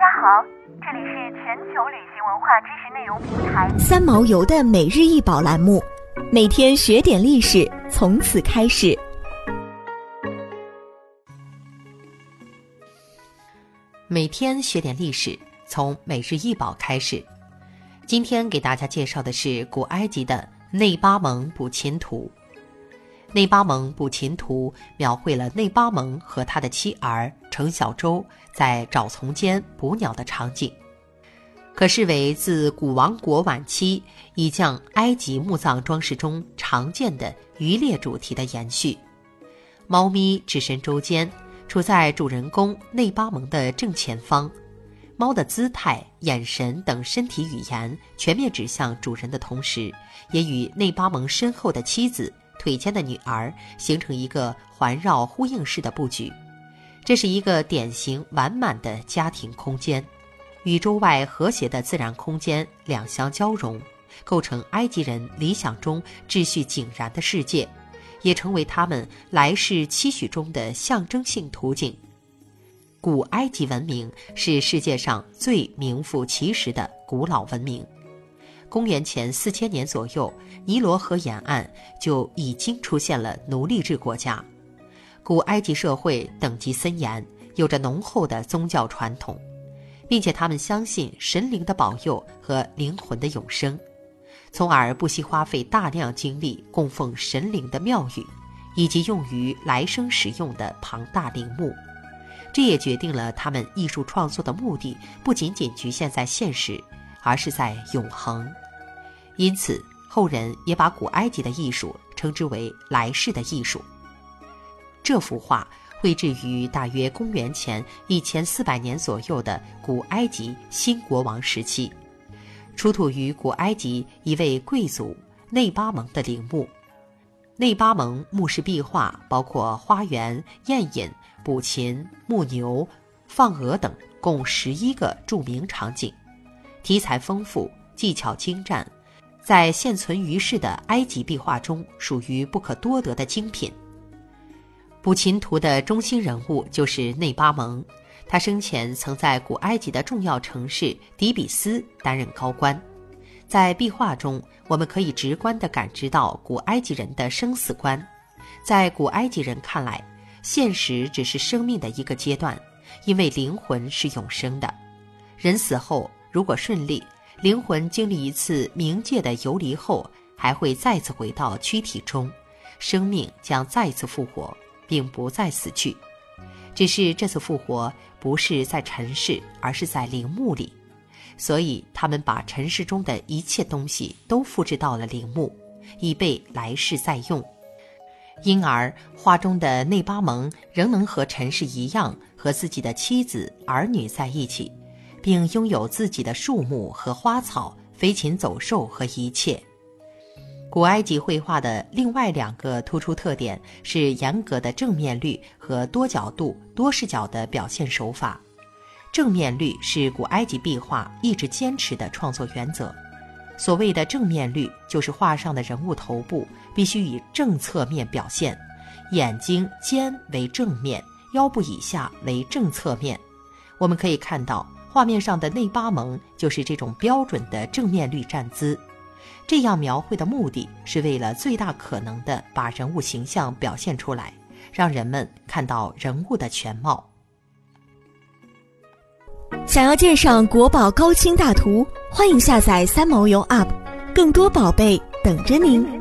家好，这里是全球旅行文化知识内容平台三毛游的每日一宝栏目，每天学点历史，从此开始。每天学点历史，从每日一宝开始。今天给大家介绍的是古埃及的内巴蒙捕禽图。内巴蒙捕禽图描绘了内巴蒙和他的妻儿程小舟在沼丛间捕鸟的场景，可视为自古王国晚期已将埃及墓葬装饰中常见的渔猎主题的延续。猫咪置身舟间，处在主人公内巴蒙的正前方，猫的姿态、眼神等身体语言全面指向主人的同时，也与内巴蒙身后的妻子。腿间的女儿形成一个环绕呼应式的布局，这是一个典型完满的家庭空间，与周外和谐的自然空间两相交融，构成埃及人理想中秩序井然的世界，也成为他们来世期许中的象征性图景。古埃及文明是世界上最名副其实的古老文明。公元前四千年左右，尼罗河沿岸就已经出现了奴隶制国家。古埃及社会等级森严，有着浓厚的宗教传统，并且他们相信神灵的保佑和灵魂的永生，从而不惜花费大量精力供奉神灵的庙宇，以及用于来生使用的庞大陵墓。这也决定了他们艺术创作的目的不仅仅局限在现实。而是在永恒，因此后人也把古埃及的艺术称之为来世的艺术。这幅画绘制于大约公元前一千四百年左右的古埃及新国王时期，出土于古埃及一位贵族内巴蒙的陵墓。内巴蒙墓室壁画包括花园、宴饮、捕禽、牧牛、放鹅等，共十一个著名场景。题材丰富，技巧精湛，在现存于世的埃及壁画中属于不可多得的精品。捕禽图的中心人物就是内巴蒙，他生前曾在古埃及的重要城市底比斯担任高官。在壁画中，我们可以直观地感知到古埃及人的生死观。在古埃及人看来，现实只是生命的一个阶段，因为灵魂是永生的，人死后。如果顺利，灵魂经历一次冥界的游离后，还会再次回到躯体中，生命将再次复活，并不再死去。只是这次复活不是在尘世，而是在陵墓里，所以他们把尘世中的一切东西都复制到了陵墓，以备来世再用。因而，画中的内巴蒙仍能和尘世一样，和自己的妻子、儿女在一起。并拥有自己的树木和花草、飞禽走兽和一切。古埃及绘画的另外两个突出特点是严格的正面率和多角度、多视角的表现手法。正面率是古埃及壁画一直坚持的创作原则。所谓的正面率，就是画上的人物头部必须以正侧面表现，眼睛、肩为正面，腰部以下为正侧面。我们可以看到。画面上的内巴蒙就是这种标准的正面率站姿，这样描绘的目的是为了最大可能的把人物形象表现出来，让人们看到人物的全貌。想要鉴赏国宝高清大图，欢迎下载三毛游 App，更多宝贝等着您。